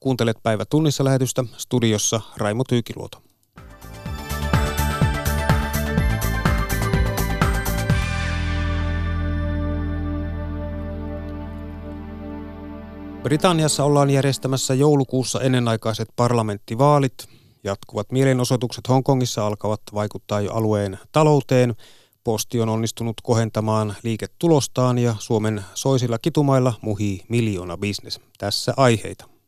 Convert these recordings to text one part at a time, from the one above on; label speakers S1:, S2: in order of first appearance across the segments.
S1: Kuuntelet päivä tunnissa lähetystä studiossa Raimo Tyykiluoto. Britanniassa ollaan järjestämässä joulukuussa ennenaikaiset parlamenttivaalit. Jatkuvat mielenosoitukset Hongkongissa alkavat vaikuttaa jo alueen talouteen. Posti on onnistunut kohentamaan liiketulostaan ja Suomen soisilla kitumailla muhii miljoona bisnes. Tässä aiheita.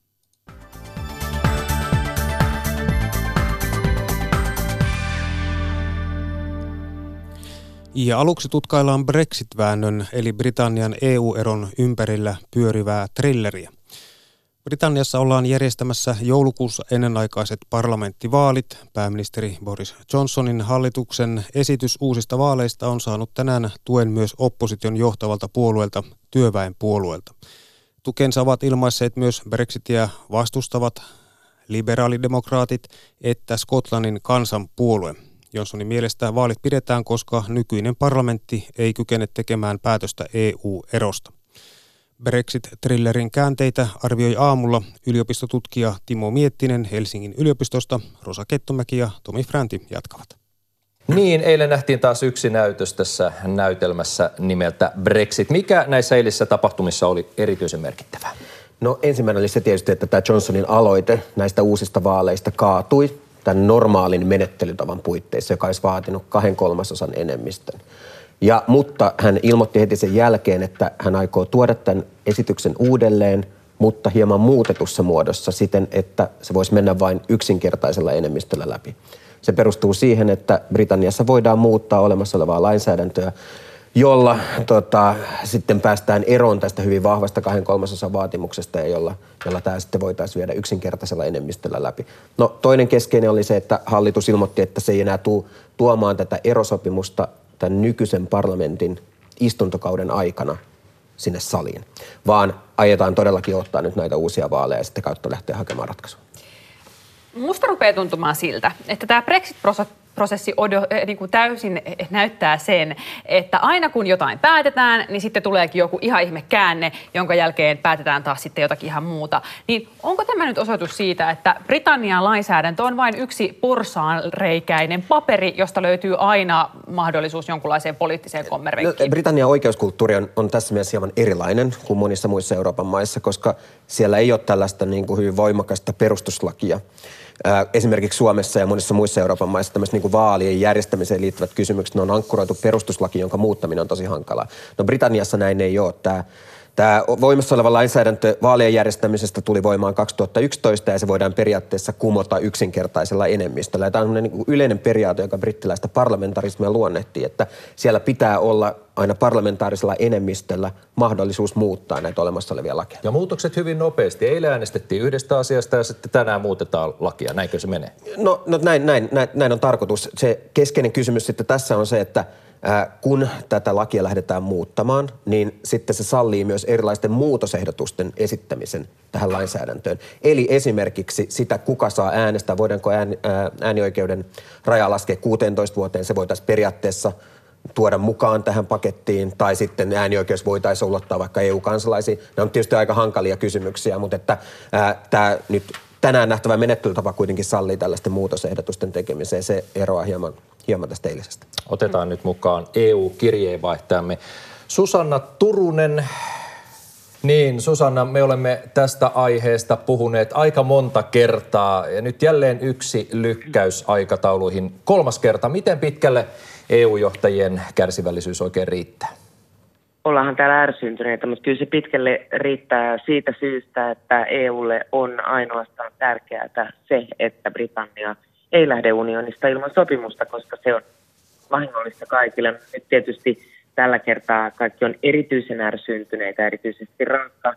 S1: Ja aluksi tutkaillaan Brexit-väännön eli Britannian EU-eron ympärillä pyörivää trilleriä. Britanniassa ollaan järjestämässä joulukuussa ennenaikaiset parlamenttivaalit. Pääministeri Boris Johnsonin hallituksen esitys uusista vaaleista on saanut tänään tuen myös opposition johtavalta puolueelta, työväenpuolueelta. Tukensa ovat ilmaisseet myös Brexitia vastustavat liberaalidemokraatit että Skotlannin kansanpuolue. Johnsonin mielestä vaalit pidetään, koska nykyinen parlamentti ei kykene tekemään päätöstä EU-erosta. Brexit-trillerin käänteitä arvioi aamulla yliopistotutkija Timo Miettinen Helsingin yliopistosta. Rosa Kettomäki ja Tomi Fränti jatkavat.
S2: Niin, eilen nähtiin taas yksi näytös tässä näytelmässä nimeltä Brexit. Mikä näissä eilisissä tapahtumissa oli erityisen merkittävää?
S3: No ensimmäinen oli se tietysti, että tämä Johnsonin aloite näistä uusista vaaleista kaatui tämän normaalin menettelytavan puitteissa, joka olisi vaatinut kahden kolmasosan enemmistön. Ja, mutta hän ilmoitti heti sen jälkeen, että hän aikoo tuoda tämän esityksen uudelleen, mutta hieman muutetussa muodossa siten, että se voisi mennä vain yksinkertaisella enemmistöllä läpi. Se perustuu siihen, että Britanniassa voidaan muuttaa olemassa olevaa lainsäädäntöä jolla tota, sitten päästään eroon tästä hyvin vahvasta kahden kolmasosan vaatimuksesta ja jolla, jolla tämä sitten voitaisiin viedä yksinkertaisella enemmistöllä läpi. No toinen keskeinen oli se, että hallitus ilmoitti, että se ei enää tuu tuomaan tätä erosopimusta tämän nykyisen parlamentin istuntokauden aikana sinne saliin, vaan ajetaan todellakin ottaa nyt näitä uusia vaaleja ja sitten kautta lähteä hakemaan ratkaisua.
S4: Musta rupeaa tuntumaan siltä, että tämä brexit prosessi odo, eh, niin kuin täysin näyttää sen, että aina kun jotain päätetään, niin sitten tuleekin joku ihan ihme käänne, jonka jälkeen päätetään taas sitten jotakin ihan muuta. Niin onko tämä nyt osoitus siitä, että Britannian lainsäädäntö on vain yksi porsaanreikäinen paperi, josta löytyy aina mahdollisuus jonkunlaiseen poliittiseen kommervenkkiin?
S3: No, Britannian oikeuskulttuuri on, on tässä mielessä hieman erilainen kuin monissa muissa Euroopan maissa, koska siellä ei ole tällaista niin kuin hyvin voimakasta perustuslakia esimerkiksi Suomessa ja monissa muissa Euroopan maissa tämmöiset niin vaalien järjestämiseen liittyvät kysymykset, ne on ankkuroitu perustuslaki, jonka muuttaminen on tosi hankalaa. No Britanniassa näin ei ole. Tämä Tämä voimassa oleva lainsäädäntö vaalien järjestämisestä tuli voimaan 2011 ja se voidaan periaatteessa kumota yksinkertaisella enemmistöllä. Tämä on niin yleinen periaate, joka brittiläistä parlamentarismia luonnehtii, että siellä pitää olla aina parlamentaarisella enemmistöllä mahdollisuus muuttaa näitä olemassa olevia lakeja.
S2: Ja muutokset hyvin nopeasti. Eilen äänestettiin yhdestä asiasta ja sitten tänään muutetaan lakia. Näinkö se menee?
S3: No, no näin, näin, näin, näin on tarkoitus. Se keskeinen kysymys sitten tässä on se, että – kun tätä lakia lähdetään muuttamaan, niin sitten se sallii myös erilaisten muutosehdotusten esittämisen tähän lainsäädäntöön. Eli esimerkiksi sitä, kuka saa äänestää, voidaanko ääni, äänioikeuden raja laskea 16 vuoteen, se voitaisiin periaatteessa tuoda mukaan tähän pakettiin, tai sitten äänioikeus voitaisiin ulottaa vaikka EU-kansalaisiin. Nämä on tietysti aika hankalia kysymyksiä, mutta että, tämä nyt tänään nähtävä menettelytapa kuitenkin sallii tällaisten muutosehdotusten tekemiseen. Se eroaa hieman, hieman tästä eilisestä.
S2: Otetaan nyt mukaan EU-kirjeenvaihtajamme Susanna Turunen. Niin, Susanna, me olemme tästä aiheesta puhuneet aika monta kertaa ja nyt jälleen yksi lykkäys aikatauluihin. Kolmas kerta, miten pitkälle EU-johtajien kärsivällisyys oikein riittää?
S5: Ollaanhan täällä ärsyntyneitä, mutta kyllä se pitkälle riittää siitä syystä, että EUlle on ainoastaan tärkeää se, että Britannia ei lähde unionista ilman sopimusta, koska se on vahingollista kaikille. Nyt tietysti tällä kertaa kaikki on erityisen ärsyntyneitä, erityisesti Ranska.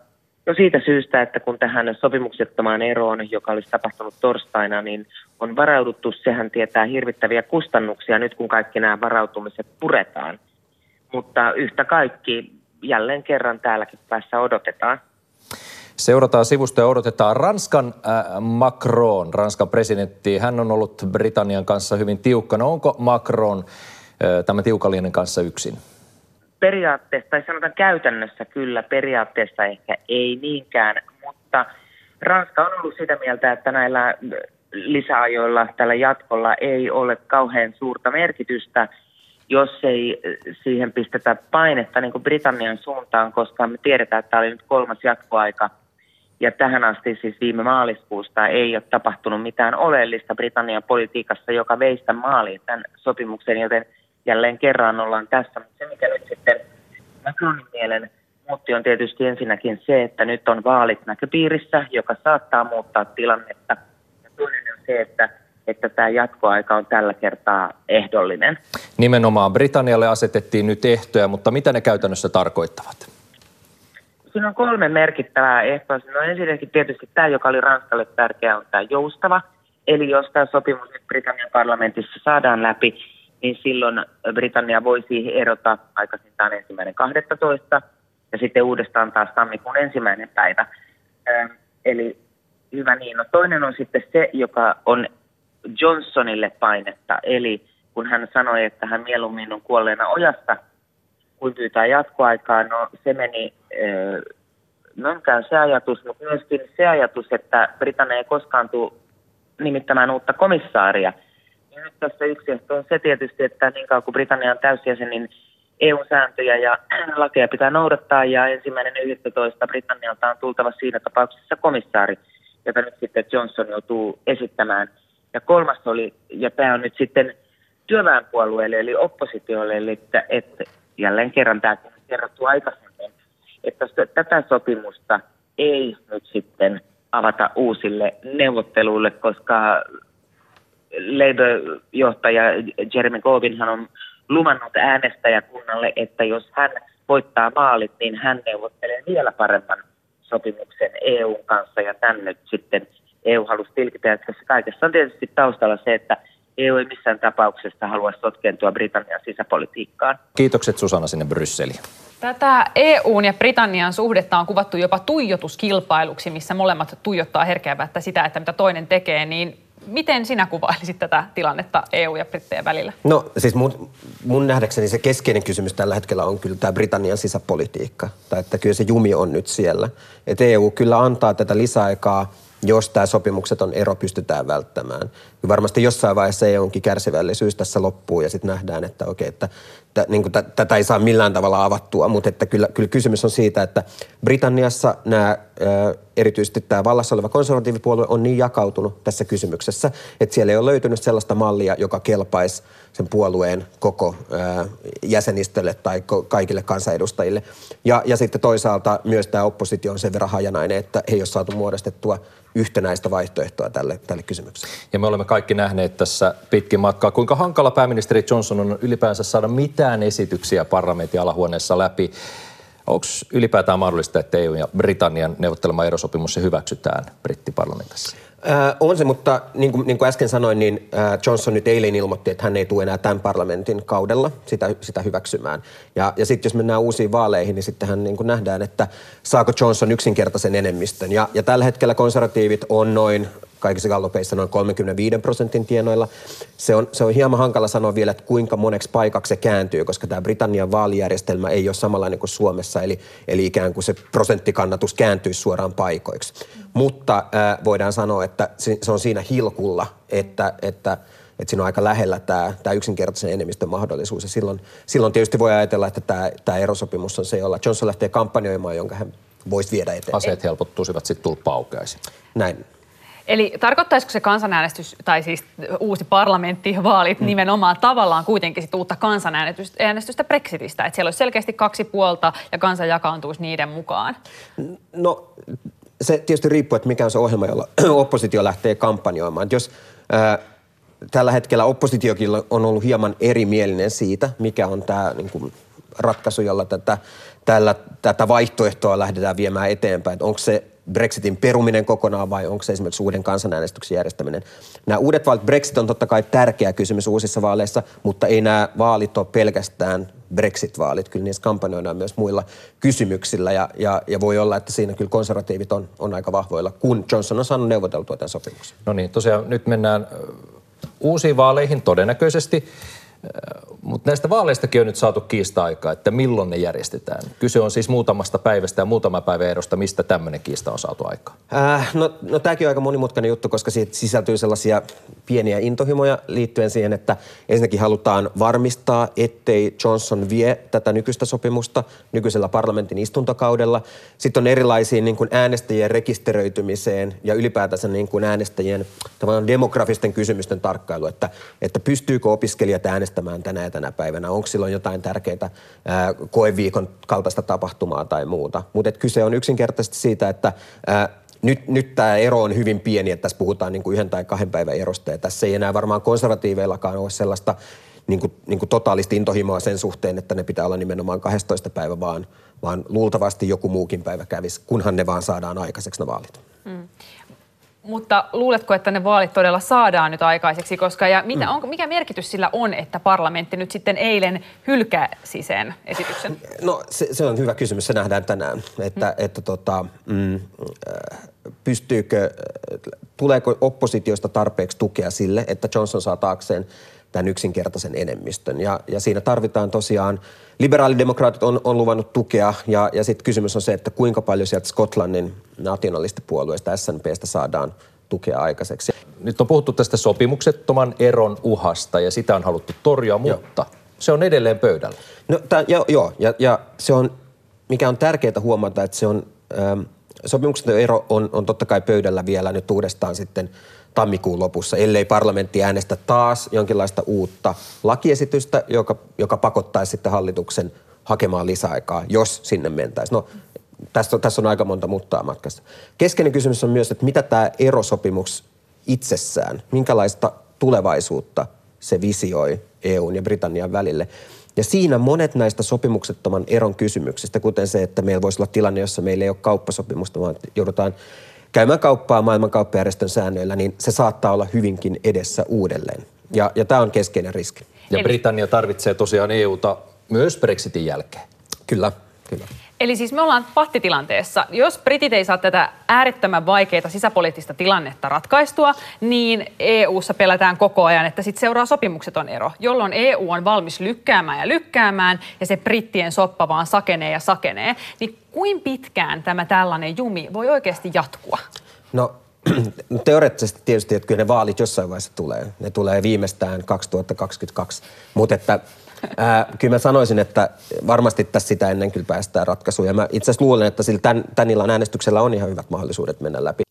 S5: Jo siitä syystä, että kun tähän sopimuksettomaan eroon, joka olisi tapahtunut torstaina, niin on varauduttu, sehän tietää hirvittäviä kustannuksia nyt, kun kaikki nämä varautumiset puretaan – mutta yhtä kaikki jälleen kerran täälläkin päässä odotetaan.
S2: Seurataan sivusta ja odotetaan Ranskan äh, Macron, Ranskan presidentti. Hän on ollut Britannian kanssa hyvin tiukkana. Onko Macron äh, tämän tiukallinen kanssa yksin?
S5: Periaatteessa, tai sanotaan käytännössä kyllä, periaatteessa ehkä ei niinkään, mutta Ranska on ollut sitä mieltä, että näillä lisäajoilla tällä jatkolla ei ole kauhean suurta merkitystä, jos ei siihen pistetä painetta niin kuin Britannian suuntaan, koska me tiedetään, että tämä oli nyt kolmas jatkoaika. Ja tähän asti siis viime maaliskuusta ei ole tapahtunut mitään oleellista Britannian politiikassa, joka veistä maaliin tämän sopimuksen, joten jälleen kerran ollaan tässä. Mutta se, mikä nyt sitten Macronin mielen muutti on tietysti ensinnäkin se, että nyt on vaalit näköpiirissä, joka saattaa muuttaa tilannetta. Ja toinen on se, että että tämä jatkoaika on tällä kertaa ehdollinen.
S2: Nimenomaan Britannialle asetettiin nyt ehtoja, mutta mitä ne käytännössä tarkoittavat?
S5: Siinä on kolme merkittävää ehtoa. No ensinnäkin tietysti tämä, joka oli Ranskalle tärkeä, on tämä joustava. Eli jos tämä sopimus nyt Britannian parlamentissa saadaan läpi, niin silloin Britannia voisi erota aikaisintaan ensimmäinen 12 ja sitten uudestaan taas tammikuun ensimmäinen päivä. Eli hyvä niin. No toinen on sitten se, joka on Johnsonille painetta, eli kun hän sanoi, että hän mieluummin on kuolleena ojasta, kuin pyytää jatkoaikaa, no se meni mönkään se ajatus, mutta myöskin se ajatus, että Britannia ei koskaan tule nimittämään uutta komissaaria. Ja nyt tässä yksi on se tietysti, että niin kauan kuin Britannia on täysjäsen, niin EU-sääntöjä ja lakeja pitää noudattaa ja ensimmäinen 11. Britannialta on tultava siinä tapauksessa komissaari, jota nyt sitten Johnson joutuu esittämään. Ja kolmas oli, ja tämä on nyt sitten työväenpuolueelle eli oppositiolle, eli että, että jälleen kerran tämä on kerrottu aikaisemmin, että tätä sopimusta ei nyt sitten avata uusille neuvotteluille, koska Labour-johtaja Jeremy Corbynhan on luvannut äänestäjäkunnalle, että jos hän voittaa vaalit, niin hän neuvottelee vielä paremman sopimuksen EUn kanssa ja tämän nyt sitten EU halusi tilkitä. Ja tässä kaikessa on tietysti taustalla se, että EU ei missään tapauksessa halua sotkentua Britannian sisäpolitiikkaan.
S2: Kiitokset Susanna sinne Brysseliin.
S4: Tätä EUn ja Britannian suhdetta on kuvattu jopa tuijotuskilpailuksi, missä molemmat tuijottaa herkeävättä sitä, että mitä toinen tekee, niin Miten sinä kuvailisit tätä tilannetta EU- ja Brittien välillä?
S3: No siis mun, mun nähdäkseni se keskeinen kysymys tällä hetkellä on kyllä tämä Britannian sisäpolitiikka. Tai että kyllä se jumi on nyt siellä. Että EU kyllä antaa tätä lisäaikaa jos tämä sopimukseton ero pystytään välttämään. Ja varmasti jossain vaiheessa EUnkin kärsivällisyys tässä loppuu ja sitten nähdään, että okei, että t- niin t- tätä ei saa millään tavalla avattua, mutta että kyllä, kyllä kysymys on siitä, että Britanniassa nämä, erityisesti tämä vallassa oleva konservatiivipuolue on niin jakautunut tässä kysymyksessä, että siellä ei ole löytynyt sellaista mallia, joka kelpaisi sen puolueen koko jäsenistölle tai kaikille kansanedustajille. Ja, ja sitten toisaalta myös tämä oppositio on sen verran hajanainen, että he ei ole saatu muodostettua yhtenäistä vaihtoehtoa tälle, tälle kysymykselle.
S2: Ja me olemme kaikki nähneet tässä pitkin matkaa, kuinka hankala pääministeri Johnson on ylipäänsä saada mitään esityksiä parlamentin alahuoneessa läpi. Onko ylipäätään mahdollista, että EU ja Britannian neuvottelema erosopimus se hyväksytään brittiparlamentissa?
S3: Äh, on se, mutta niin kuin, niin kuin äsken sanoin, niin äh, Johnson nyt eilen ilmoitti, että hän ei tule enää tämän parlamentin kaudella sitä, sitä hyväksymään. Ja, ja sitten jos mennään uusiin vaaleihin, niin sittenhän niin kuin nähdään, että saako Johnson yksinkertaisen enemmistön. Ja, ja tällä hetkellä konservatiivit on noin kaikissa gallopeissa noin 35 prosentin tienoilla. Se on, se on hieman hankala sanoa vielä, että kuinka moneksi paikaksi se kääntyy, koska tämä Britannian vaalijärjestelmä ei ole samanlainen kuin Suomessa, eli, eli ikään kuin se prosenttikannatus kääntyisi suoraan paikoiksi. Mutta äh, voidaan sanoa, että se on siinä hilkulla, että, että että siinä on aika lähellä tämä, tämä yksinkertaisen enemmistön mahdollisuus. Ja silloin, silloin tietysti voi ajatella, että tämä, tämä erosopimus on se, jolla Johnson lähtee kampanjoimaan, jonka hän voisi viedä eteenpäin.
S2: Aseet helpottuisivat sitten tulppa aukeaisi.
S3: Näin.
S4: Eli tarkoittaisiko se kansanäänestys, tai siis uusi parlamenttivaalit mm. nimenomaan tavallaan kuitenkin sit uutta kansanäänestystä Brexitistä? Että siellä olisi selkeästi kaksi puolta ja kansa jakaantuisi niiden mukaan?
S3: No se tietysti riippuu, että mikä on se ohjelma, jolla oppositio lähtee kampanjoimaan. jos ää, tällä hetkellä oppositiokin on ollut hieman erimielinen siitä, mikä on tämä niin kuin, ratkaisu, jolla tätä, tällä, tätä vaihtoehtoa lähdetään viemään eteenpäin. Onko se Brexitin peruminen kokonaan vai onko se esimerkiksi uuden kansanäänestyksen järjestäminen. Nämä uudet vaalit, Brexit on totta kai tärkeä kysymys uusissa vaaleissa, mutta ei nämä vaalit ole pelkästään Brexit-vaalit. Kyllä niissä kampanjoidaan myös muilla kysymyksillä ja, ja, ja voi olla, että siinä kyllä konservatiivit on, on aika vahvoilla, kun Johnson on saanut neuvoteltua tämän sopimuksen.
S2: No niin, tosiaan nyt mennään uusiin vaaleihin todennäköisesti. Mutta näistä vaaleistakin on nyt saatu kiista-aikaa, että milloin ne järjestetään. Kyse on siis muutamasta päivästä ja muutama päivä erosta. Mistä tämmöinen kiista on saatu aikaa?
S3: Äh, no, no tämäkin on aika monimutkainen juttu, koska siitä sisältyy sellaisia pieniä intohimoja liittyen siihen, että ensinnäkin halutaan varmistaa, ettei Johnson vie tätä nykyistä sopimusta nykyisellä parlamentin istuntokaudella. Sitten on erilaisia niin kuin äänestäjien rekisteröitymiseen ja ylipäätänsä niin kuin äänestäjien demografisten kysymysten tarkkailu, että, että pystyykö opiskelijat äänestämään tänä ja tänä päivänä, onko silloin jotain tärkeää ää, koeviikon kaltaista tapahtumaa tai muuta. Mutta kyse on yksinkertaisesti siitä, että ää, nyt, nyt tämä ero on hyvin pieni, että tässä puhutaan niin kuin yhden tai kahden päivän erosta ja tässä ei enää varmaan konservatiiveillakaan ole sellaista niin kuin, niin kuin totaalista intohimoa sen suhteen, että ne pitää olla nimenomaan 12 päivä, vaan, vaan luultavasti joku muukin päivä kävisi, kunhan ne vaan saadaan aikaiseksi ne vaalit. Mm.
S4: Mutta luuletko, että ne vaalit todella saadaan nyt aikaiseksi? Koska ja mitä, mm. onko, mikä merkitys sillä on, että parlamentti nyt sitten eilen hylkäsi sen esityksen?
S3: No se, se on hyvä kysymys, se nähdään tänään. Että, mm. että tota, mm, äh, pystyykö, tuleeko oppositiosta tarpeeksi tukea sille, että Johnson saa taakseen tämän yksinkertaisen enemmistön. Ja, ja siinä tarvitaan tosiaan, liberaalidemokraatit on, on luvannut tukea ja, ja sitten kysymys on se, että kuinka paljon sieltä Skotlannin nationalistipuolueesta SNPstä saadaan tukea aikaiseksi.
S2: Nyt on puhuttu tästä sopimuksettoman eron uhasta ja sitä on haluttu torjua, mutta joo. se on edelleen pöydällä.
S3: No, tää, joo, joo ja, ja se on, mikä on tärkeää huomata, että se on, ähm, sopimukseton ero on, on totta kai pöydällä vielä nyt uudestaan sitten – tammikuun lopussa, ellei parlamentti äänestä taas jonkinlaista uutta lakiesitystä, joka, joka pakottaisi sitten hallituksen hakemaan lisäaikaa, jos sinne mentäisiin. No, tässä on, tässä on aika monta muuttaa matkassa. Keskeinen kysymys on myös, että mitä tämä erosopimus itsessään, minkälaista tulevaisuutta se visioi EUn ja Britannian välille. Ja siinä monet näistä sopimuksettoman eron kysymyksistä, kuten se, että meillä voisi olla tilanne, jossa meillä ei ole kauppasopimusta, vaan joudutaan käymään kauppaa maailmankauppajärjestön säännöillä, niin se saattaa olla hyvinkin edessä uudelleen. Ja, ja tämä on keskeinen riski.
S2: Ja Britannia tarvitsee tosiaan EUta myös Brexitin jälkeen.
S3: Kyllä, kyllä.
S4: Eli siis me ollaan pattitilanteessa. Jos britit ei saa tätä äärettömän vaikeaa sisäpoliittista tilannetta ratkaistua, niin EU-ssa pelätään koko ajan, että sitten seuraa sopimukseton ero, jolloin EU on valmis lykkäämään ja lykkäämään, ja se brittien soppa vaan sakenee ja sakenee. Niin kuin pitkään tämä tällainen jumi voi oikeasti jatkua?
S3: No teoreettisesti tietysti, että kyllä ne vaalit jossain vaiheessa tulee. Ne tulee viimeistään 2022, mutta että Ää, kyllä mä sanoisin, että varmasti tässä sitä ennen kyllä päästään ratkaisuun. Ja mä itse asiassa luulen, että sillä tämän, tämän illan äänestyksellä on ihan hyvät mahdollisuudet mennä läpi.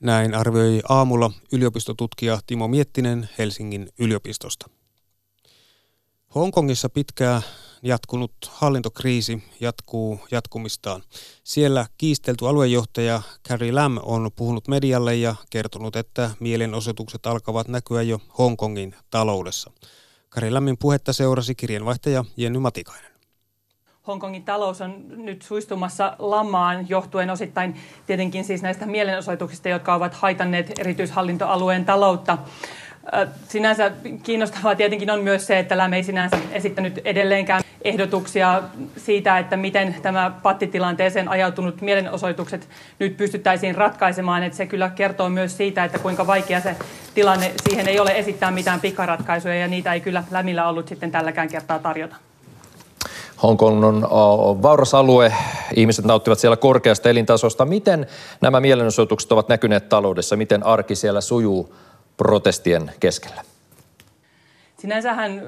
S1: Näin arvioi aamulla yliopistotutkija Timo Miettinen Helsingin yliopistosta. Hongkongissa pitkää jatkunut hallintokriisi jatkuu jatkumistaan. Siellä kiistelty aluejohtaja Carrie Lam on puhunut medialle ja kertonut, että mielenosoitukset alkavat näkyä jo Hongkongin taloudessa. Kari Lämmin puhetta seurasi kirjanvaihtaja Jenny Matikainen.
S6: Hongkongin talous on nyt suistumassa lamaan johtuen osittain tietenkin siis näistä mielenosoituksista, jotka ovat haitanneet erityishallintoalueen taloutta. Sinänsä kiinnostavaa tietenkin on myös se, että Lämme ei sinänsä esittänyt edelleenkään ehdotuksia siitä, että miten tämä pattitilanteeseen ajautunut mielenosoitukset nyt pystyttäisiin ratkaisemaan. Että se kyllä kertoo myös siitä, että kuinka vaikea se tilanne, siihen ei ole esittää mitään pikaratkaisuja ja niitä ei kyllä Lämillä ollut sitten tälläkään kertaa tarjota.
S2: Hongkong on, vauras alue, ihmiset nauttivat siellä korkeasta elintasosta. Miten nämä mielenosoitukset ovat näkyneet taloudessa? Miten arki siellä sujuu protestien keskellä?
S6: Sinänsähän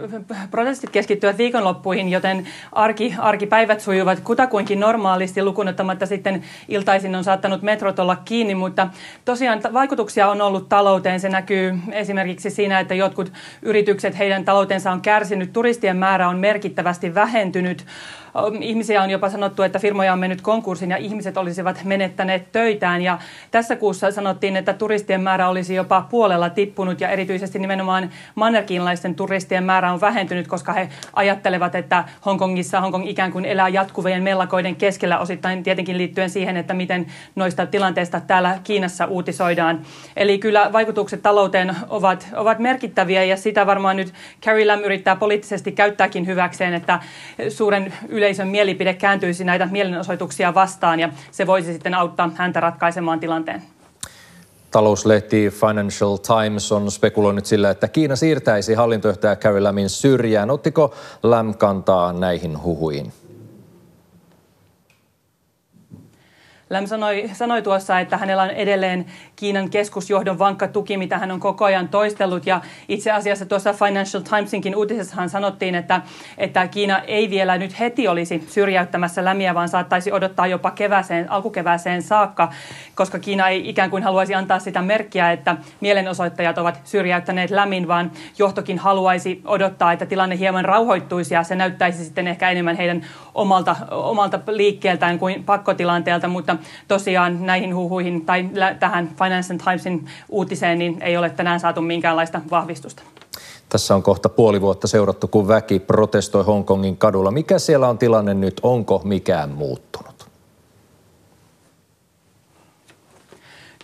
S6: protestit keskittyvät viikonloppuihin, joten arki, arkipäivät sujuvat kutakuinkin normaalisti lukunottamatta sitten iltaisin on saattanut metrot olla kiinni, mutta tosiaan vaikutuksia on ollut talouteen. Se näkyy esimerkiksi siinä, että jotkut yritykset, heidän taloutensa on kärsinyt, turistien määrä on merkittävästi vähentynyt. Ihmisiä on jopa sanottu, että firmoja on mennyt konkurssiin ja ihmiset olisivat menettäneet töitään. Ja tässä kuussa sanottiin, että turistien määrä olisi jopa puolella tippunut ja erityisesti nimenomaan mannerkiinlaisten turistien määrä on vähentynyt, koska he ajattelevat, että Hongkongissa Hongkong ikään kuin elää jatkuvien mellakoiden keskellä osittain tietenkin liittyen siihen, että miten noista tilanteista täällä Kiinassa uutisoidaan. Eli kyllä vaikutukset talouteen ovat, ovat merkittäviä ja sitä varmaan nyt Carrie Lam yrittää poliittisesti käyttääkin hyväkseen, että suuren yle yleisön mielipide kääntyisi näitä mielenosoituksia vastaan ja se voisi sitten auttaa häntä ratkaisemaan tilanteen.
S2: talouslehti Financial Times on spekuloinut sillä, että Kiina siirtäisi hallintojohtaja Carrie Lamin syrjään. Ottiko Lam kantaa näihin huhuihin?
S6: Läm sanoi, sanoi tuossa, että hänellä on edelleen Kiinan keskusjohdon vankka tuki, mitä hän on koko ajan toistellut. Ja itse asiassa tuossa Financial Timesinkin uutisessahan sanottiin, että, että Kiina ei vielä nyt heti olisi syrjäyttämässä lämiä, vaan saattaisi odottaa jopa kevääseen, alkukevääseen saakka, koska Kiina ei ikään kuin haluaisi antaa sitä merkkiä, että mielenosoittajat ovat syrjäyttäneet lämin, vaan johtokin haluaisi odottaa, että tilanne hieman rauhoittuisi ja se näyttäisi sitten ehkä enemmän heidän omalta, omalta liikkeeltään kuin pakkotilanteelta, mutta tosiaan näihin huhuihin tai tähän Financial Timesin uutiseen niin ei ole tänään saatu minkäänlaista vahvistusta.
S2: Tässä on kohta puoli vuotta seurattu, kun väki protestoi Hongkongin kadulla. Mikä siellä on tilanne nyt? Onko mikään muuttunut?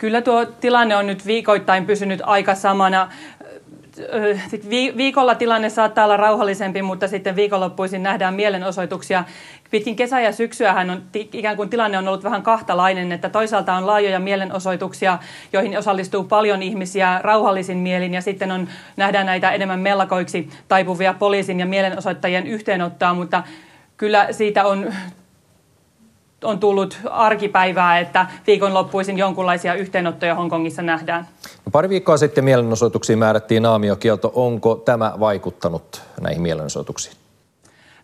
S6: Kyllä tuo tilanne on nyt viikoittain pysynyt aika samana viikolla tilanne saattaa olla rauhallisempi, mutta sitten viikonloppuisin nähdään mielenosoituksia. Pitkin kesä- ja syksyähän on ikään kuin tilanne on ollut vähän kahtalainen, että toisaalta on laajoja mielenosoituksia, joihin osallistuu paljon ihmisiä rauhallisin mielin ja sitten on, nähdään näitä enemmän mellakoiksi taipuvia poliisin ja mielenosoittajien yhteenottoa, mutta kyllä siitä on on tullut arkipäivää, että viikonloppuisin jonkunlaisia yhteenottoja Hongkongissa nähdään.
S2: No pari viikkoa sitten mielenosoituksiin määrättiin naamiokielto. Onko tämä vaikuttanut näihin mielenosoituksiin?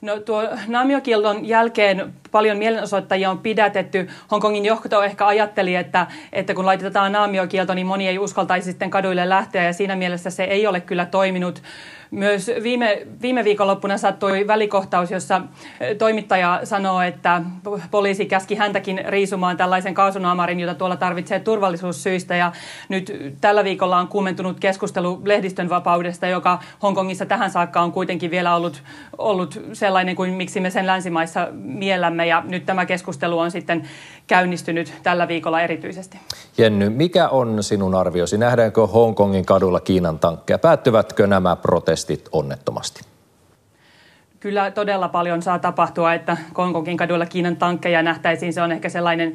S6: No tuo naamiokielton jälkeen paljon mielenosoittajia on pidätetty. Hongkongin johto ehkä ajatteli, että, että kun laitetaan naamiokielto, niin moni ei uskaltaisi sitten kaduille lähteä ja siinä mielessä se ei ole kyllä toiminut. Myös viime, viime viikonloppuna sattui välikohtaus, jossa toimittaja sanoo, että poliisi käski häntäkin riisumaan tällaisen kaasunaamarin, jota tuolla tarvitsee turvallisuussyistä. Ja nyt tällä viikolla on kuumentunut keskustelu lehdistön vapaudesta, joka Hongkongissa tähän saakka on kuitenkin vielä ollut, ollut sellainen kuin miksi me sen länsimaissa miellämme. Ja nyt tämä keskustelu on sitten käynnistynyt tällä viikolla erityisesti.
S2: Jenny, mikä on sinun arviosi? Nähdäänkö Hongkongin kadulla Kiinan tankkeja? Päättyvätkö nämä protestit onnettomasti?
S6: Kyllä todella paljon saa tapahtua, että Kongokin kaduilla Kiinan tankkeja nähtäisiin. Se on ehkä sellainen,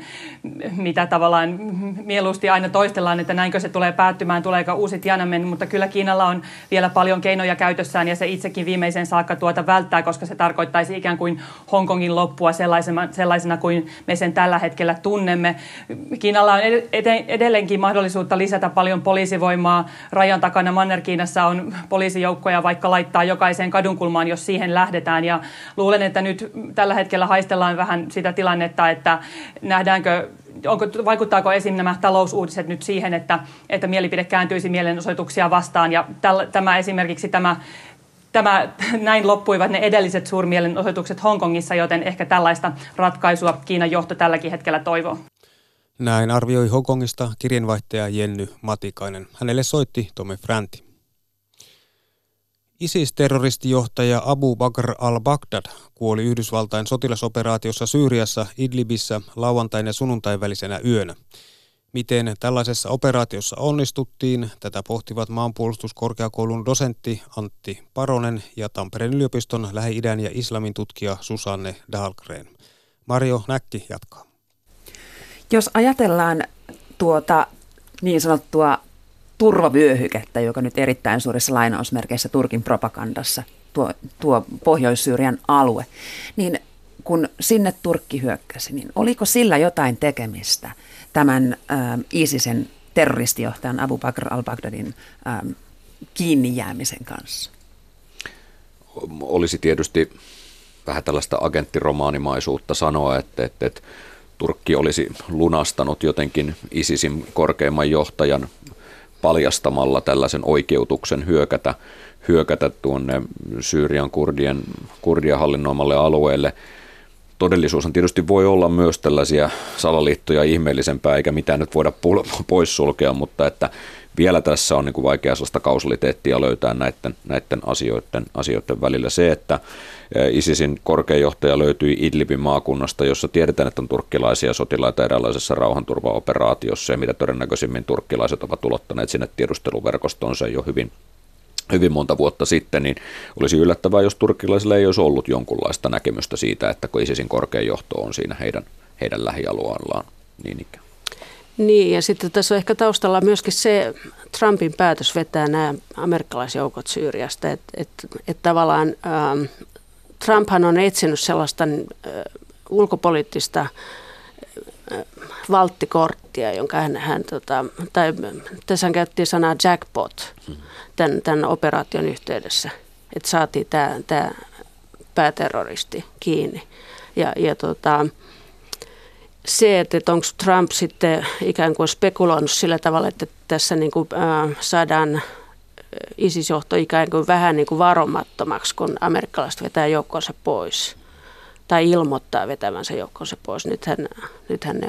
S6: mitä tavallaan mieluusti aina toistellaan, että näinkö se tulee päättymään, tuleeko uusi Tiananmen, mutta kyllä Kiinalla on vielä paljon keinoja käytössään ja se itsekin viimeisen saakka tuota välttää, koska se tarkoittaisi ikään kuin Hongkongin loppua sellaisena, sellaisena kuin me sen tällä hetkellä tunnemme. Kiinalla on edelleenkin mahdollisuutta lisätä paljon poliisivoimaa. Rajan takana Manner-Kiinassa on poliisijoukkoja vaikka laittaa jokaiseen kadunkulmaan, jos siihen lähdetään lähdetään. Ja luulen, että nyt tällä hetkellä haistellaan vähän sitä tilannetta, että nähdäänkö onko, vaikuttaako esim. nämä talousuutiset nyt siihen, että, että mielipide kääntyisi mielenosoituksia vastaan. Ja täl, tämä esimerkiksi tämä Tämä, näin loppuivat ne edelliset suurmielenosoitukset Hongkongissa, joten ehkä tällaista ratkaisua Kiinan johto tälläkin hetkellä toivoo.
S1: Näin arvioi Hongkongista kirjanvaihtaja Jenny Matikainen. Hänelle soitti Tomi Franti. ISIS-terroristijohtaja Abu Bakr al-Baghdad kuoli Yhdysvaltain sotilasoperaatiossa Syyriassa Idlibissä lauantain ja sunnuntain välisenä yönä. Miten tällaisessa operaatiossa onnistuttiin, tätä pohtivat maanpuolustuskorkeakoulun dosentti Antti Paronen ja Tampereen yliopiston Lähi-idän ja islamin tutkija Susanne Dahlgren. Mario Näkki jatkaa.
S7: Jos ajatellaan tuota niin sanottua turvavyöhykettä, joka nyt erittäin suurissa lainausmerkeissä Turkin propagandassa tuo, tuo Pohjois-Syyrian alue, niin kun sinne Turkki hyökkäsi, niin oliko sillä jotain tekemistä tämän äh, ISISen terroristijohtajan Abu Bakr al-Baghdadin äh, kiinni jäämisen kanssa?
S8: Olisi tietysti vähän tällaista agenttiromaanimaisuutta sanoa, että, että, että Turkki olisi lunastanut jotenkin ISISin korkeimman johtajan paljastamalla tällaisen oikeutuksen hyökätä, hyökätä tuonne Syyrian kurdien, kurdien hallinnoimalle alueelle. Todellisuus tietysti voi olla myös tällaisia salaliittoja ihmeellisempää, eikä mitään nyt voida poissulkea, mutta että vielä tässä on niin kuin vaikea sellaista kausaliteettia löytää näiden, näiden asioiden, asioiden välillä. Se, että ISISin korkeajohtaja löytyi Idlibin maakunnasta, jossa tiedetään, että on turkkilaisia sotilaita eräänlaisessa rauhanturvaoperaatiossa ja mitä todennäköisimmin turkkilaiset ovat ulottaneet sinne tiedusteluverkostoonsa jo hyvin hyvin monta vuotta sitten, niin olisi yllättävää, jos turkkilaisilla ei olisi ollut jonkunlaista näkemystä siitä, että kun ISISin korkein johto on siinä heidän, heidän lähialueellaan niin ikään.
S9: Niin, ja sitten tässä on ehkä taustalla myöskin se Trumpin päätös vetää nämä amerikkalaisjoukot Syyriasta, että et, et tavallaan ähm, Trumphan on etsinyt sellaista äh, ulkopoliittista äh, valttikorttia, jonka hän, hän tota, tai tässä käytti sanaa jackpot tämän, tämän operaation yhteydessä, että saatiin tämä, tämä pääterroristi kiinni. Ja, ja tota, se, että, onko Trump sitten ikään kuin spekuloinut sillä tavalla, että tässä niin kuin, äh, saadaan ISIS-johto ikään kuin vähän niin kuin varomattomaksi, kun amerikkalaiset vetää joukkonsa pois tai ilmoittaa vetävänsä joukkonsa pois. Nythän, nythän ne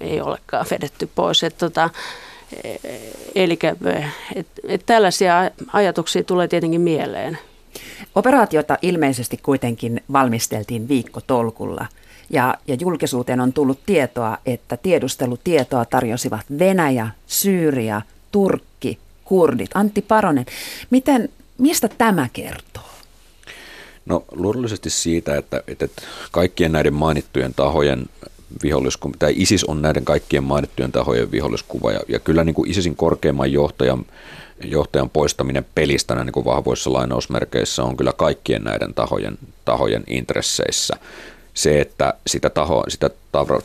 S9: ei olekaan vedetty pois. Et tota, eli et, et tällaisia ajatuksia tulee tietenkin mieleen.
S7: Operaatiota ilmeisesti kuitenkin valmisteltiin viikko tolkulla – ja, ja julkisuuteen on tullut tietoa, että tiedustelutietoa tarjosivat Venäjä, Syyria, Turkki, kurdit. Antti Paronen, miten, mistä tämä kertoo?
S8: No luonnollisesti siitä, että, että kaikkien näiden mainittujen tahojen viholliskuva, tai ISIS on näiden kaikkien mainittujen tahojen viholliskuva, ja, ja kyllä niin kuin ISISin korkeimman johtajan, johtajan poistaminen pelistä niin kuin vahvoissa lainausmerkeissä on kyllä kaikkien näiden tahojen, tahojen intresseissä se, että sitä, taho, sitä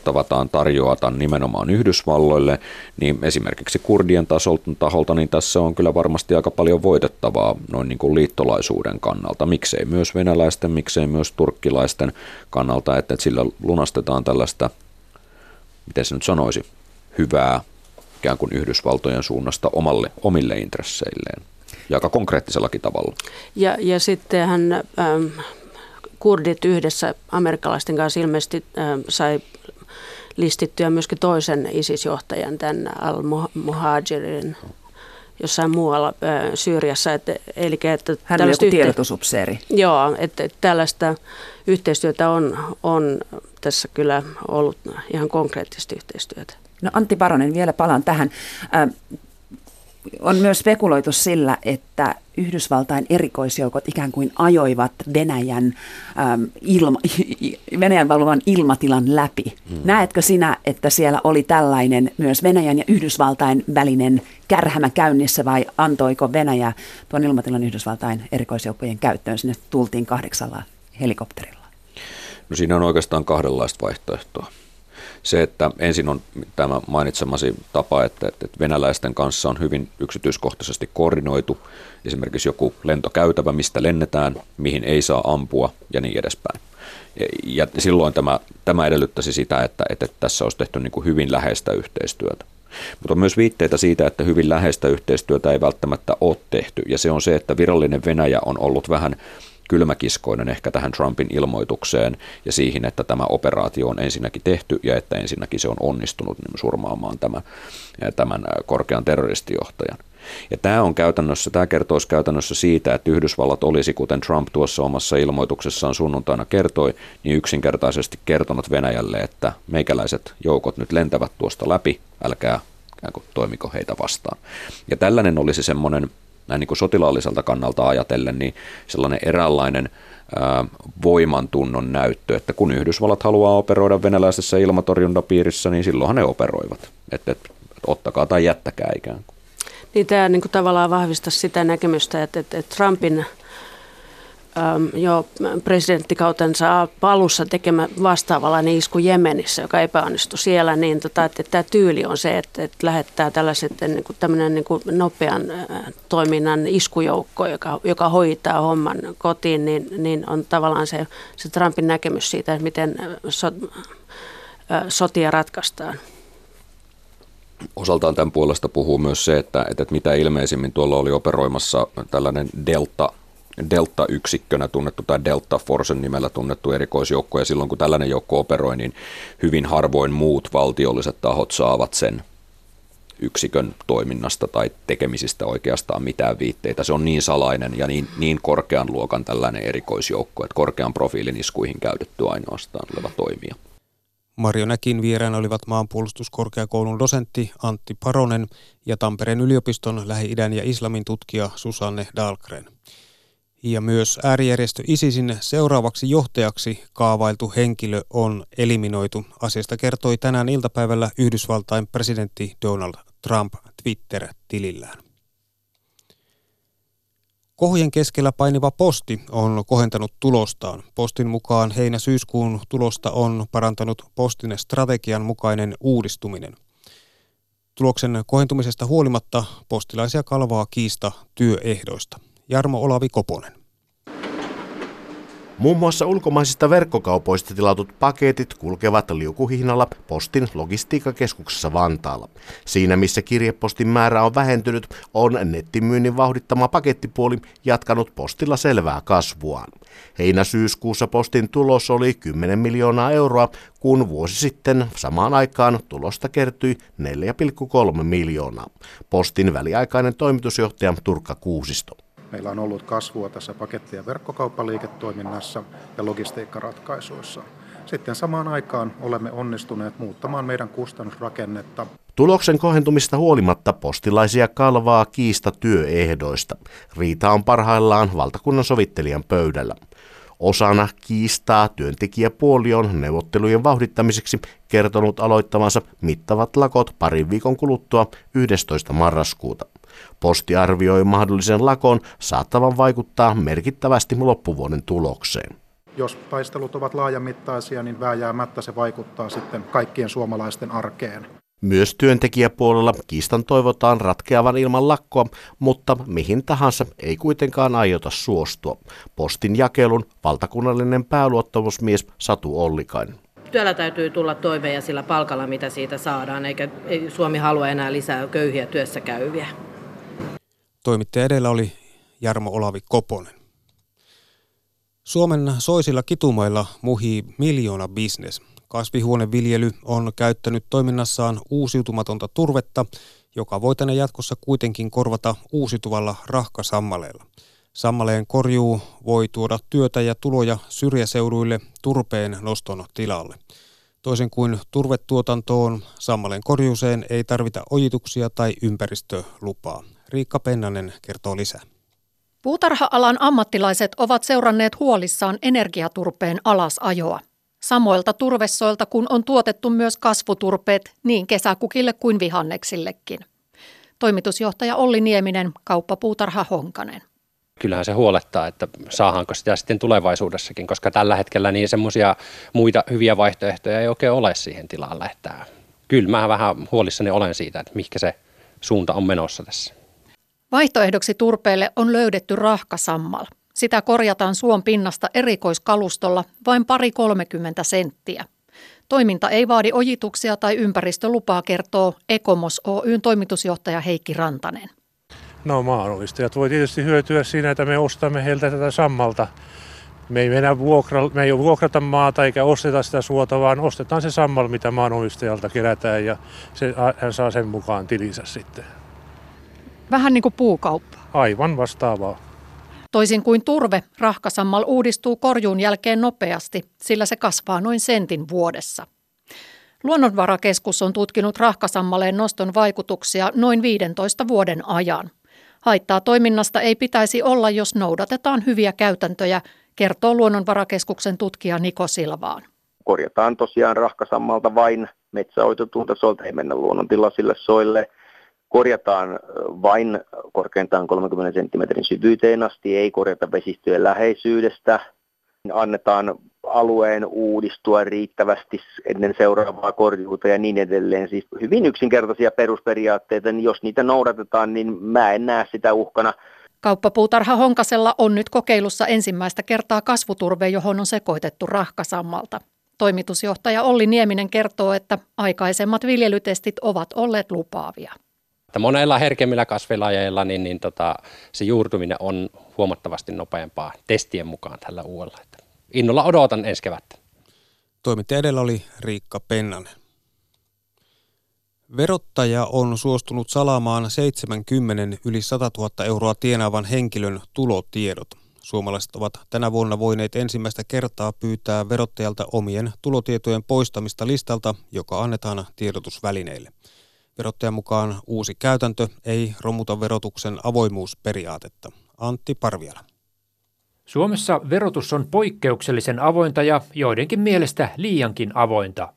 S8: tavataan tarjoata nimenomaan Yhdysvalloille, niin esimerkiksi kurdien tasolta, taholta, niin tässä on kyllä varmasti aika paljon voitettavaa noin niin kuin liittolaisuuden kannalta. Miksei myös venäläisten, miksei myös turkkilaisten kannalta, että sillä lunastetaan tällaista, miten se nyt sanoisi, hyvää ikään kuin Yhdysvaltojen suunnasta omalle, omille intresseilleen ja aika konkreettisellakin tavalla.
S9: Ja, ja sitten hän ähm, kurdit yhdessä amerikkalaisten kanssa ilmeisesti sai listittyä myöskin toisen ISIS-johtajan, tämän al-Muhajirin jossain muualla Syyriassa. Että,
S7: eli, että Hän oli joku yhte- tiedotusupseeri.
S9: Joo, että, että tällaista yhteistyötä on, on tässä kyllä ollut ihan konkreettista yhteistyötä.
S7: No Antti Paronen, vielä palaan tähän. Äh, on myös spekuloitu sillä, että Yhdysvaltain erikoisjoukot ikään kuin ajoivat Venäjän, ähm, ilma, Venäjän valvovan ilmatilan läpi. Hmm. Näetkö sinä, että siellä oli tällainen myös Venäjän ja Yhdysvaltain välinen kärhämä käynnissä vai antoiko Venäjä tuon ilmatilan Yhdysvaltain erikoisjoukkojen käyttöön? Sinne tultiin kahdeksalla helikopterilla.
S8: No siinä on oikeastaan kahdenlaista vaihtoehtoa se, että ensin on tämä mainitsemasi tapa, että, että venäläisten kanssa on hyvin yksityiskohtaisesti koordinoitu esimerkiksi joku lentokäytävä, mistä lennetään, mihin ei saa ampua ja niin edespäin. Ja silloin tämä, tämä edellyttäisi sitä, että, että tässä olisi tehty niin kuin hyvin läheistä yhteistyötä. Mutta on myös viitteitä siitä, että hyvin läheistä yhteistyötä ei välttämättä ole tehty. Ja se on se, että virallinen Venäjä on ollut vähän kylmäkiskoinen ehkä tähän Trumpin ilmoitukseen ja siihen, että tämä operaatio on ensinnäkin tehty ja että ensinnäkin se on onnistunut niin surmaamaan tämä, tämän korkean terroristijohtajan. Ja tämä, on käytännössä, tämä kertoisi käytännössä siitä, että Yhdysvallat olisi, kuten Trump tuossa omassa ilmoituksessaan sunnuntaina kertoi, niin yksinkertaisesti kertonut Venäjälle, että meikäläiset joukot nyt lentävät tuosta läpi, älkää toimiko heitä vastaan. Ja tällainen olisi semmoinen näin niin kuin sotilaalliselta kannalta ajatellen, niin sellainen eräänlainen ää, voimantunnon näyttö, että kun Yhdysvallat haluaa operoida venäläisessä ilmatorjuntapiirissä, niin silloinhan ne operoivat. Että, että ottakaa tai jättäkää ikään kuin.
S9: Niin tämä niin kuin tavallaan vahvistaa sitä näkemystä, että, että, että Trumpin – jo presidenttikautensa alussa tekemä vastaavallinen isku Jemenissä, joka epäonnistui siellä, niin tota, että, tämä tyyli on se, että, että lähettää tällaiset niin kuin niin kuin nopean äh, toiminnan iskujoukko, joka, joka hoitaa homman kotiin, niin, niin on tavallaan se, se Trumpin näkemys siitä, että miten äh, so, äh, sotia ratkaistaan.
S8: Osaltaan tämän puolesta puhuu myös se, että, että mitä ilmeisimmin tuolla oli operoimassa tällainen Delta Delta-yksikkönä tunnettu tai Delta Forcen nimellä tunnettu erikoisjoukko, ja silloin kun tällainen joukko operoi, niin hyvin harvoin muut valtiolliset tahot saavat sen yksikön toiminnasta tai tekemisistä oikeastaan mitään viitteitä. Se on niin salainen ja niin, niin korkean luokan tällainen erikoisjoukko, että korkean profiilin iskuihin käytetty ainoastaan oleva toimija.
S1: Marjo Näkin vieraana olivat maanpuolustuskorkeakoulun dosentti Antti Paronen ja Tampereen yliopiston Lähi-idän ja islamin tutkija Susanne Dahlgren. Ja myös äärijärjestö ISISin seuraavaksi johtajaksi kaavailtu henkilö on eliminoitu. Asiasta kertoi tänään iltapäivällä Yhdysvaltain presidentti Donald Trump Twitter-tilillään. Kohujen keskellä painiva posti on kohentanut tulostaan. Postin mukaan heinä-syyskuun tulosta on parantanut postin strategian mukainen uudistuminen. Tuloksen kohentumisesta huolimatta postilaisia kalvaa kiista työehdoista. Jarmo Olavi Koponen.
S10: Muun muassa ulkomaisista verkkokaupoista tilatut paketit kulkevat liukuhihnalla postin logistiikkakeskuksessa Vantaalla. Siinä missä kirjepostin määrä on vähentynyt, on nettimyynnin vauhdittama pakettipuoli jatkanut postilla selvää kasvuaan. Heinä-syyskuussa postin tulos oli 10 miljoonaa euroa, kun vuosi sitten samaan aikaan tulosta kertyi 4,3 miljoonaa. Postin väliaikainen toimitusjohtaja Turkka Kuusisto.
S11: Meillä on ollut kasvua tässä paketti- ja verkkokauppaliiketoiminnassa ja logistiikkaratkaisuissa. Sitten samaan aikaan olemme onnistuneet muuttamaan meidän kustannusrakennetta.
S10: Tuloksen kohentumista huolimatta postilaisia kalvaa kiista työehdoista. Riita on parhaillaan valtakunnan sovittelijan pöydällä. Osana kiistaa työntekijäpuoli on neuvottelujen vauhdittamiseksi kertonut aloittavansa mittavat lakot parin viikon kuluttua 11. marraskuuta. Posti arvioi mahdollisen lakon saattavan vaikuttaa merkittävästi loppuvuoden tulokseen.
S11: Jos taistelut ovat laajamittaisia, niin vääjäämättä se vaikuttaa sitten kaikkien suomalaisten arkeen.
S10: Myös työntekijäpuolella kiistan toivotaan ratkeavan ilman lakkoa, mutta mihin tahansa ei kuitenkaan aiota suostua. Postin jakelun valtakunnallinen pääluottamusmies Satu Ollikainen.
S12: Työllä täytyy tulla toimeen ja sillä palkalla, mitä siitä saadaan, eikä ei Suomi halua enää lisää köyhiä työssä käyviä.
S1: Toimittaja edellä oli Jarmo Olavi Koponen. Suomen soisilla kitumailla muhii miljoona bisnes. Kasvihuoneviljely on käyttänyt toiminnassaan uusiutumatonta turvetta, joka voitane jatkossa kuitenkin korvata uusiutuvalla rahkasammaleella. Sammaleen korjuu voi tuoda työtä ja tuloja syrjäseuduille turpeen noston tilalle. Toisin kuin turvetuotantoon, sammaleen korjuuseen ei tarvita ojituksia tai ympäristölupaa. Riikka Pennanen kertoo lisää.
S13: Puutarha-alan ammattilaiset ovat seuranneet huolissaan energiaturpeen alasajoa. Samoilta turvesoilta kun on tuotettu myös kasvuturpeet niin kesäkukille kuin vihanneksillekin. Toimitusjohtaja Olli Nieminen, kauppapuutarha Honkanen.
S14: Kyllähän se huolettaa, että saadaanko sitä sitten tulevaisuudessakin, koska tällä hetkellä niin semmoisia muita hyviä vaihtoehtoja ei oikein ole siihen tilalle. Että kyllä mä vähän huolissani olen siitä, että mikä se suunta on menossa tässä.
S13: Vaihtoehdoksi turpeelle on löydetty rahkasammal. Sitä korjataan suon pinnasta erikoiskalustolla vain pari 30 senttiä. Toiminta ei vaadi ojituksia tai ympäristölupaa, kertoo Ekomos Oyn toimitusjohtaja Heikki Rantanen.
S15: No maanomistajat voi tietysti hyötyä siinä, että me ostamme heiltä tätä sammalta. Me ei, mennä vuokra, me ei vuokrata maata eikä osteta sitä suota, vaan ostetaan se sammal, mitä maanomistajalta kerätään ja se, hän saa sen mukaan tilinsä sitten.
S13: Vähän niin kuin puukauppa.
S15: Aivan vastaavaa.
S13: Toisin kuin turve, rahkasammal uudistuu korjuun jälkeen nopeasti, sillä se kasvaa noin sentin vuodessa. Luonnonvarakeskus on tutkinut rahkasammaleen noston vaikutuksia noin 15 vuoden ajan. Haittaa toiminnasta ei pitäisi olla, jos noudatetaan hyviä käytäntöjä, kertoo Luonnonvarakeskuksen tutkija Niko Silvaan.
S16: Korjataan tosiaan rahkasammalta vain metsäoitetuilta soilta, ei mennä luonnontilaisille soille – korjataan vain korkeintaan 30 senttimetrin syvyyteen asti, ei korjata vesistöjen läheisyydestä. Annetaan alueen uudistua riittävästi ennen seuraavaa korjuuta ja niin edelleen. Siis hyvin yksinkertaisia perusperiaatteita, niin jos niitä noudatetaan, niin mä en näe sitä uhkana.
S13: Kauppapuutarha Honkasella on nyt kokeilussa ensimmäistä kertaa kasvuturve, johon on sekoitettu rahkasammalta. Toimitusjohtaja Olli Nieminen kertoo, että aikaisemmat viljelytestit ovat olleet lupaavia
S14: että monella herkemmillä kasvilajeilla niin, niin tota, se juurtuminen on huomattavasti nopeampaa testien mukaan tällä uudella. Että innolla odotan ensi kevättä.
S1: Toimittaja edellä oli Riikka Pennanen. Verottaja on suostunut salaamaan 70 yli 100 000 euroa tienaavan henkilön tulotiedot. Suomalaiset ovat tänä vuonna voineet ensimmäistä kertaa pyytää verottajalta omien tulotietojen poistamista listalta, joka annetaan tiedotusvälineille. Verottajan mukaan uusi käytäntö ei romuta verotuksen avoimuusperiaatetta. Antti Parviala.
S17: Suomessa verotus on poikkeuksellisen avointa ja joidenkin mielestä liiankin avointa.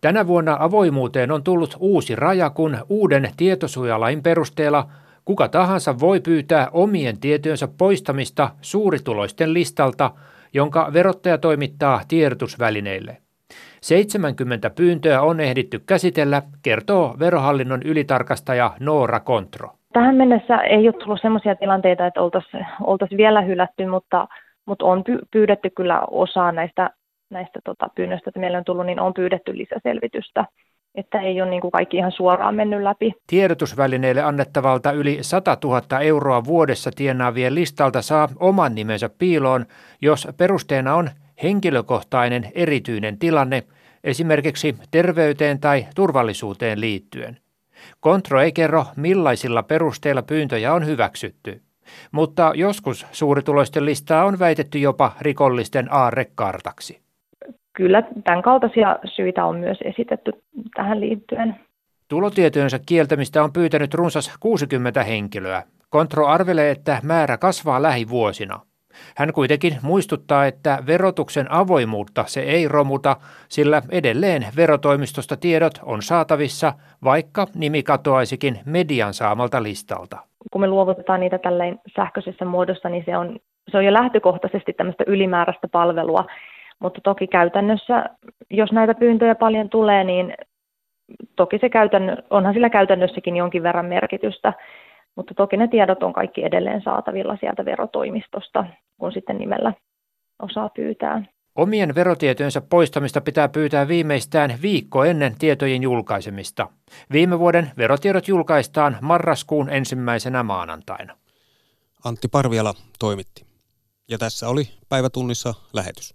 S17: Tänä vuonna avoimuuteen on tullut uusi raja, kun uuden tietosuojalain perusteella kuka tahansa voi pyytää omien tietojensa poistamista suurituloisten listalta, jonka verottaja toimittaa tiedotusvälineille. 70 pyyntöä on ehditty käsitellä, kertoo verohallinnon ylitarkastaja Noora Kontro.
S18: Tähän mennessä ei ole tullut sellaisia tilanteita, että oltaisiin oltaisi vielä hylätty, mutta, mutta on pyydetty kyllä osaa näistä, näistä tota, pyynnöistä, että meillä on tullut, niin on pyydetty lisäselvitystä että ei ole niin kuin kaikki ihan suoraan mennyt läpi.
S17: Tiedotusvälineille annettavalta yli 100 000 euroa vuodessa tienaavien listalta saa oman nimensä piiloon, jos perusteena on henkilökohtainen erityinen tilanne, esimerkiksi terveyteen tai turvallisuuteen liittyen. Kontro ei kerro, millaisilla perusteilla pyyntöjä on hyväksytty. Mutta joskus suurituloisten listaa on väitetty jopa rikollisten aarrekartaksi.
S18: Kyllä tämän kaltaisia syitä on myös esitetty tähän liittyen.
S17: Tulotietojensa kieltämistä on pyytänyt runsas 60 henkilöä. Kontro arvelee, että määrä kasvaa lähivuosina. Hän kuitenkin muistuttaa, että verotuksen avoimuutta se ei romuta, sillä edelleen verotoimistosta tiedot on saatavissa, vaikka nimi katoaisikin median saamalta listalta.
S18: Kun me luovutetaan niitä tälleen sähköisessä muodossa, niin se on, se on jo lähtökohtaisesti tämmöistä ylimääräistä palvelua, mutta toki käytännössä, jos näitä pyyntöjä paljon tulee, niin toki se käytännö, onhan sillä käytännössäkin jonkin verran merkitystä, mutta toki ne tiedot on kaikki edelleen saatavilla sieltä verotoimistosta, kun sitten nimellä osaa pyytää.
S17: Omien verotietojensa poistamista pitää pyytää viimeistään viikko ennen tietojen julkaisemista. Viime vuoden verotiedot julkaistaan marraskuun ensimmäisenä maanantaina.
S1: Antti Parviala toimitti. Ja tässä oli päivätunnissa lähetys.